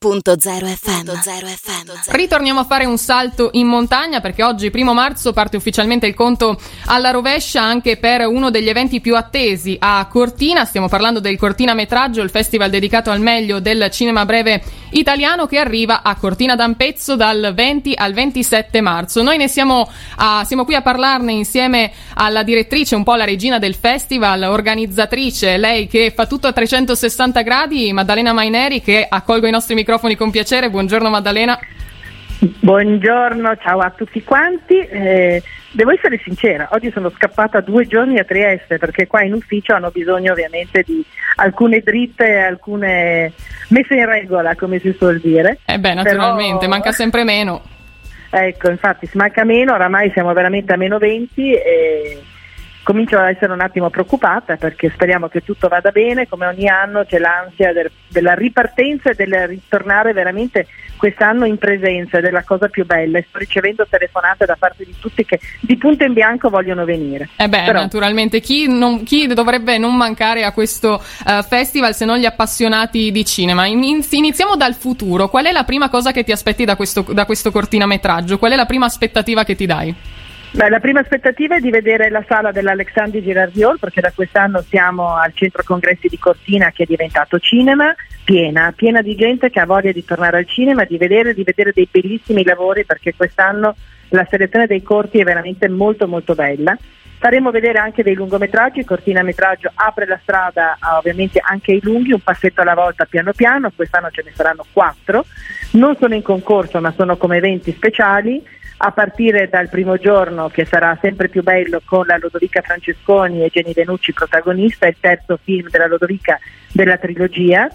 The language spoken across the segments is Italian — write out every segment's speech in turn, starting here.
FM. Ritorniamo a fare un salto in montagna perché oggi, primo marzo, parte ufficialmente il conto alla rovescia anche per uno degli eventi più attesi a Cortina. Stiamo parlando del Cortina Metraggio, il festival dedicato al meglio del cinema breve italiano che arriva a Cortina d'Ampezzo dal 20 al 27 marzo. Noi ne siamo, a, siamo qui a parlarne insieme alla direttrice, un po' la regina del festival, organizzatrice, lei che fa tutto a 360 gradi, Maddalena Maineri, che accolgo i nostri microfoni microfoni con piacere. Buongiorno Maddalena. Buongiorno, ciao a tutti quanti. Eh, devo essere sincera, oggi sono scappata due giorni a Trieste perché qua in ufficio hanno bisogno ovviamente di alcune dritte, alcune messe in regola, come si suol dire. Eh beh, naturalmente, Però... manca sempre meno. Ecco, infatti si manca meno, oramai siamo veramente a meno 20 e comincio a essere un attimo preoccupata perché speriamo che tutto vada bene, come ogni anno c'è l'ansia del, della ripartenza e del ritornare veramente quest'anno in presenza ed è la cosa più bella e sto ricevendo telefonate da parte di tutti che di punto in bianco vogliono venire. Eh beh, Però, naturalmente chi, non, chi, dovrebbe non mancare a questo uh, festival se non gli appassionati di cinema? In, iniziamo dal futuro, qual è la prima cosa che ti aspetti da questo, da questo cortinametraggio? Qual è la prima aspettativa che ti dai? Beh, la prima aspettativa è di vedere la sala dell'Alexandri Girardi Hall perché da quest'anno siamo al centro congressi di Cortina che è diventato cinema, piena, piena di gente che ha voglia di tornare al cinema, di vedere, di vedere dei bellissimi lavori perché quest'anno la selezione dei corti è veramente molto molto bella. Faremo vedere anche dei lungometraggi, Cortina Metraggio apre la strada a, ovviamente anche ai lunghi, un passetto alla volta piano piano, quest'anno ce ne saranno quattro, non sono in concorso ma sono come eventi speciali a partire dal primo giorno che sarà sempre più bello con la Lodovica Francesconi e Jenny Denucci protagonista, il terzo film della Lodovica della trilogia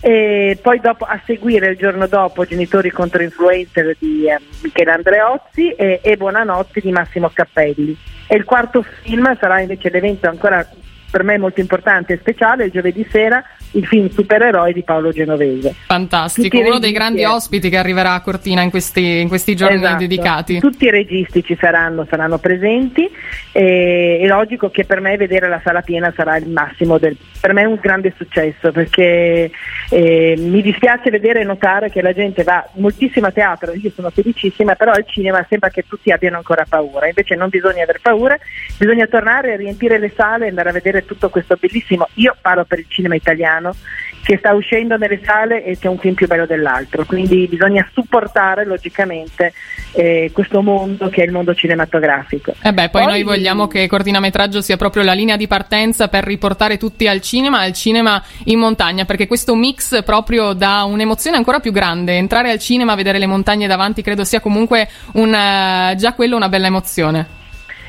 e poi dopo, a seguire il giorno dopo Genitori contro influencer di eh, Michele Andreozzi e, e Buonanotte di Massimo Cappelli. E il quarto film sarà invece l'evento ancora per me molto importante e speciale, il giovedì sera il film Supereroi di Paolo Genovese. Fantastico, uno dei grandi ospiti che arriverà a Cortina in questi, in questi giorni esatto. dedicati. Tutti i registi ci saranno, saranno presenti e è logico che per me vedere la sala piena sarà il massimo del... per me è un grande successo perché eh, mi dispiace vedere e notare che la gente va moltissimo a teatro, io sono felicissima, però al cinema sembra che tutti abbiano ancora paura, invece non bisogna aver paura, bisogna tornare a riempire le sale e andare a vedere tutto questo bellissimo, io parlo per il cinema italiano, italiano che sta uscendo nelle sale e c'è un film più bello dell'altro, quindi bisogna supportare logicamente eh, questo mondo che è il mondo cinematografico. E eh beh, poi, poi, noi vogliamo che Cortinametraggio sia proprio la linea di partenza per riportare tutti al cinema, al cinema in montagna, perché questo mix proprio dà un'emozione ancora più grande. Entrare al cinema, vedere le montagne davanti, credo sia comunque un, uh, già quello una bella emozione.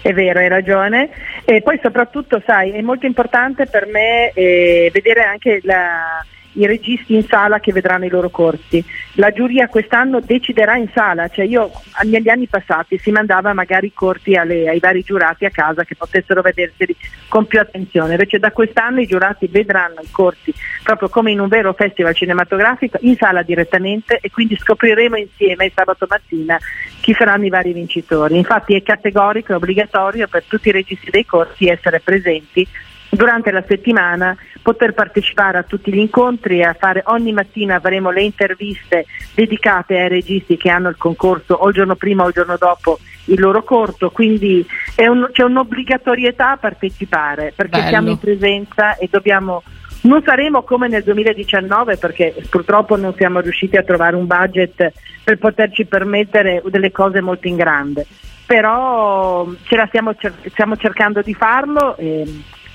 È vero, hai ragione. E poi soprattutto, sai, è molto importante per me eh, vedere anche la, i registi in sala che vedranno i loro corsi. La giuria quest'anno deciderà in sala, cioè io negli anni passati si mandava magari i corti alle, ai vari giurati a casa che potessero vederseli con più attenzione, invece da quest'anno i giurati vedranno i corti proprio come in un vero festival cinematografico in sala direttamente e quindi scopriremo insieme sabato mattina chi saranno i vari vincitori. Infatti è categorico, è obbligatorio per tutti i registi dei corsi essere presenti durante la settimana poter partecipare a tutti gli incontri e a fare ogni mattina faremo le interviste dedicate ai registi che hanno il concorso o il giorno prima o il giorno dopo il loro corto, quindi un, c'è un'obbligatorietà a partecipare perché Bello. siamo in presenza e dobbiamo non saremo come nel 2019 perché purtroppo non siamo riusciti a trovare un budget per poterci permettere delle cose molto in grande, però ce la stiamo, stiamo cercando di farlo. E,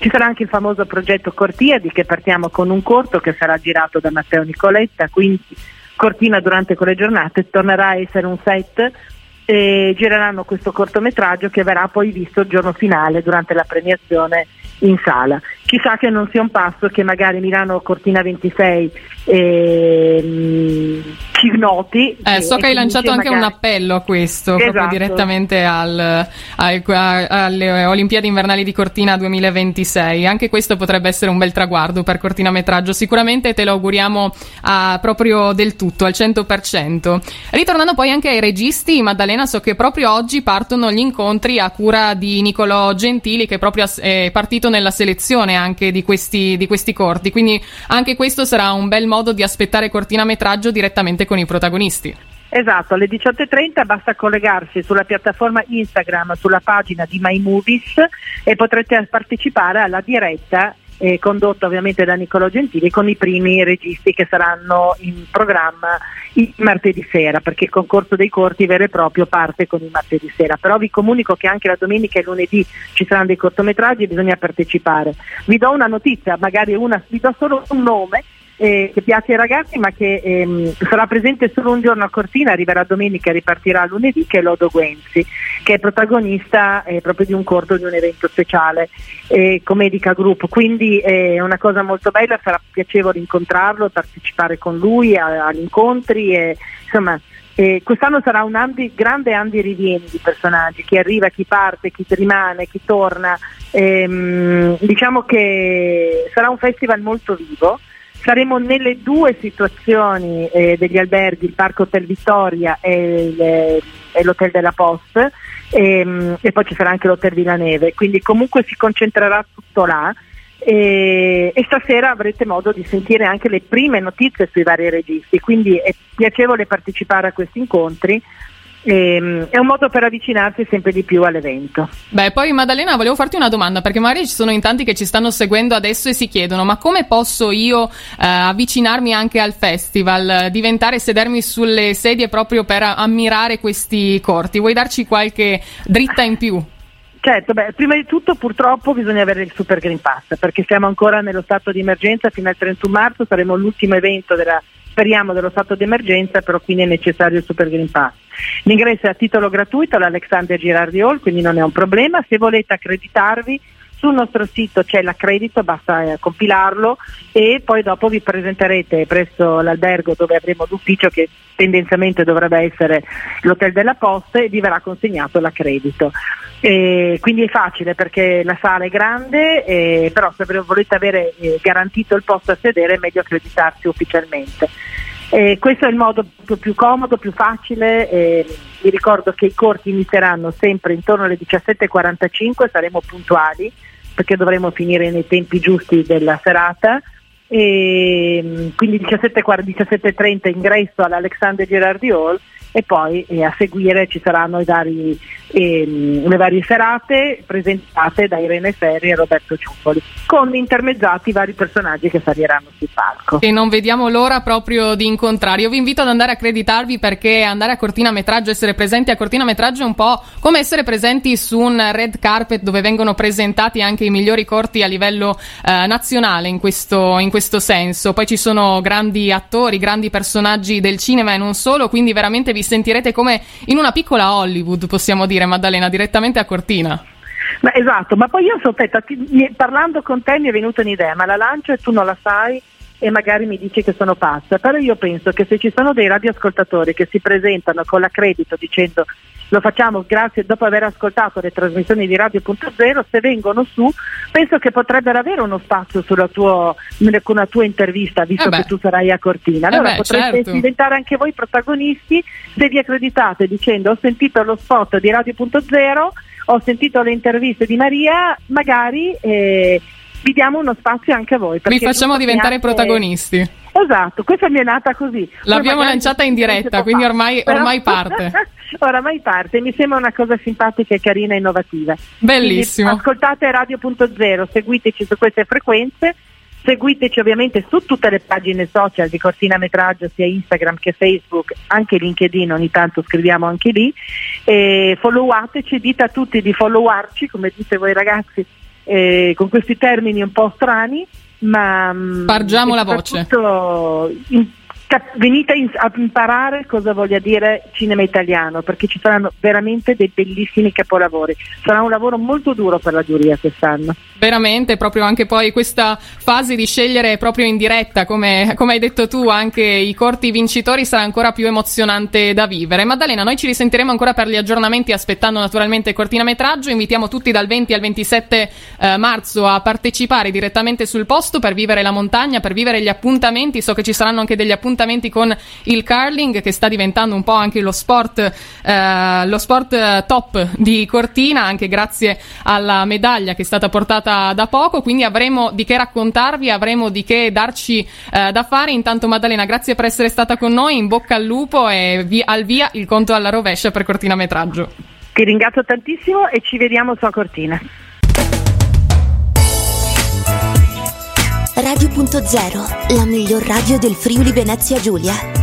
ci sarà anche il famoso progetto Cortiadi che partiamo con un corto che sarà girato da Matteo Nicoletta, quindi Cortina durante quelle giornate tornerà a essere un set e gireranno questo cortometraggio che verrà poi visto il giorno finale durante la premiazione in sala. Chissà che non sia un passo che magari Milano Cortina 26 eh, ci noti. Eh, so che hai lanciato anche magari... un appello a questo, esatto. proprio direttamente al, al, alle Olimpiadi invernali di Cortina 2026. Anche questo potrebbe essere un bel traguardo per Cortina Metraggio. Sicuramente te lo auguriamo a, proprio del tutto, al 100%. Ritornando poi anche ai registi, Maddalena, so che proprio oggi partono gli incontri a cura di Niccolò Gentili, che proprio è partito nella selezione anche di questi, di questi corti. Quindi anche questo sarà un bel modo di aspettare Cortina Metraggio direttamente con i protagonisti. Esatto, alle 18.30 basta collegarsi sulla piattaforma Instagram, sulla pagina di My Movies e potrete partecipare alla diretta eh, condotta ovviamente da Niccolò Gentili con i primi registi che saranno in programma il martedì sera, perché il concorso dei corti vero e proprio parte con il martedì sera. Però vi comunico che anche la domenica e lunedì ci saranno dei cortometraggi e bisogna partecipare. Vi do una notizia, magari una, vi do solo un nome eh, che piace ai ragazzi ma che ehm, sarà presente solo un giorno a Cortina, arriverà domenica e ripartirà lunedì, che è Lodo Guenzi, che è protagonista eh, proprio di un corto, di un evento speciale eh, Comedica Group, quindi è una cosa molto bella, sarà piacevole incontrarlo, partecipare con lui a, agli incontri e insomma eh, quest'anno sarà un Andy, grande Andy rivieni di personaggi, chi arriva, chi parte, chi rimane, chi torna. Ehm, diciamo che sarà un festival molto vivo saremo nelle due situazioni eh, degli alberghi, il Parco Hotel Vittoria e, il, e l'Hotel della Post e, ehm, e, poi ci sarà anche l'Hotel Villa Neve, quindi comunque si concentrerà tutto là. E, e, stasera avrete modo di sentire anche le prime notizie sui vari registi, quindi è piacevole partecipare a questi incontri e, ehm, è un modo per avvicinarsi sempre di più all'evento. Beh, poi Maddalena, volevo farti una domanda perché magari ci sono in tanti che ci stanno seguendo adesso e si chiedono: ma come posso io eh, avvicinarmi anche al festival, diventare sedermi sulle sedie proprio per ammirare questi corti? Vuoi darci qualche dritta in più? Certo, beh, prima di tutto purtroppo bisogna avere il Super Green Pass perché siamo ancora nello stato di emergenza fino al 31 marzo, saremo l'ultimo evento della speriamo dello stato di emergenza, però quindi è necessario il Super Green Pass. L'ingresso è a titolo gratuito all'Alexander Girardi Hall, quindi non è un problema. Se volete accreditarvi sul nostro sito c'è l'accredito, basta eh, compilarlo e poi dopo vi presenterete presso l'albergo dove avremo l'ufficio che tendenzialmente dovrebbe essere l'hotel della posta e vi verrà consegnato l'accredito. E quindi è facile perché la sala è grande, eh, però se volete avere eh, garantito il posto a sedere è meglio accreditarsi ufficialmente. Eh, questo è il modo più, comodo, più facile. Eh, vi ricordo che i corsi inizieranno sempre intorno alle 17.45, saremo puntuali perché dovremo finire nei tempi giusti della serata. E, quindi 17.30 ingresso all'Alexander Girardi Hall e poi eh, a seguire ci saranno vari, ehm, le varie serate presentate da Irene Ferri e Roberto Ciuffoli con intermezziati vari personaggi che saliranno sul palco. E non vediamo l'ora proprio di incontrare. Io vi invito ad andare a accreditarvi perché andare a Cortina Metraggio, essere presenti a Cortina Metraggio è un po' come essere presenti su un red carpet dove vengono presentati anche i migliori corti a livello eh, nazionale in questo, in questo senso. Poi ci sono grandi attori, grandi personaggi del cinema e non solo, quindi veramente vi sentirete come in una piccola Hollywood, possiamo dire, Maddalena, direttamente a Cortina. Ma esatto, ma poi io aspetta, ti, parlando con te mi è venuta un'idea, ma la lancio e tu non la sai e magari mi dici che sono pazza, però io penso che se ci sono dei radioascoltatori che si presentano con l'accredito dicendo lo facciamo grazie dopo aver ascoltato le trasmissioni di Radio.0, se vengono su penso che potrebbero avere uno spazio sulla tua, con la tua intervista, visto eh che tu sarai a Cortina. Allora eh beh, potreste certo. diventare anche voi protagonisti se vi accreditate dicendo ho sentito lo spot di Radio.0, ho sentito le interviste di Maria, magari eh, vi diamo uno spazio anche a voi. Vi facciamo diventare anche... protagonisti. Esatto, questa mi è nata così. L'abbiamo lanciata in diretta, quindi ormai, ormai parte. oramai parte, mi sembra una cosa simpatica, carina e innovativa. Bellissimo. Quindi, ascoltate Radio.0, seguiteci su queste frequenze, seguiteci ovviamente su tutte le pagine social di Cortina Metraggio, sia Instagram che Facebook, anche LinkedIn, ogni tanto scriviamo anche lì, e followateci, dite a tutti di followarci, come dite voi ragazzi, eh, con questi termini un po' strani, ma... Mm, Spargiamo la voce. In, venite a imparare cosa voglia dire cinema italiano perché ci saranno veramente dei bellissimi capolavori sarà un lavoro molto duro per la giuria quest'anno Veramente, proprio anche poi questa fase di scegliere proprio in diretta, come, come hai detto tu, anche i corti vincitori sarà ancora più emozionante da vivere. Maddalena, noi ci risentiremo ancora per gli aggiornamenti aspettando naturalmente il cortinametraggio. Invitiamo tutti dal 20 al 27 eh, marzo a partecipare direttamente sul posto per vivere la montagna, per vivere gli appuntamenti. So che ci saranno anche degli appuntamenti con il curling che sta diventando un po' anche lo sport, eh, lo sport top di Cortina, anche grazie alla medaglia che è stata portata da poco. Quindi avremo di che raccontarvi, avremo di che darci eh, da fare. Intanto Maddalena, grazie per essere stata con noi, in bocca al lupo e via, al via il conto alla rovescia per Cortina Metraggio. Ti ringrazio tantissimo e ci vediamo su a Cortina. Radio.0, la miglior radio del Friuli Venezia Giulia.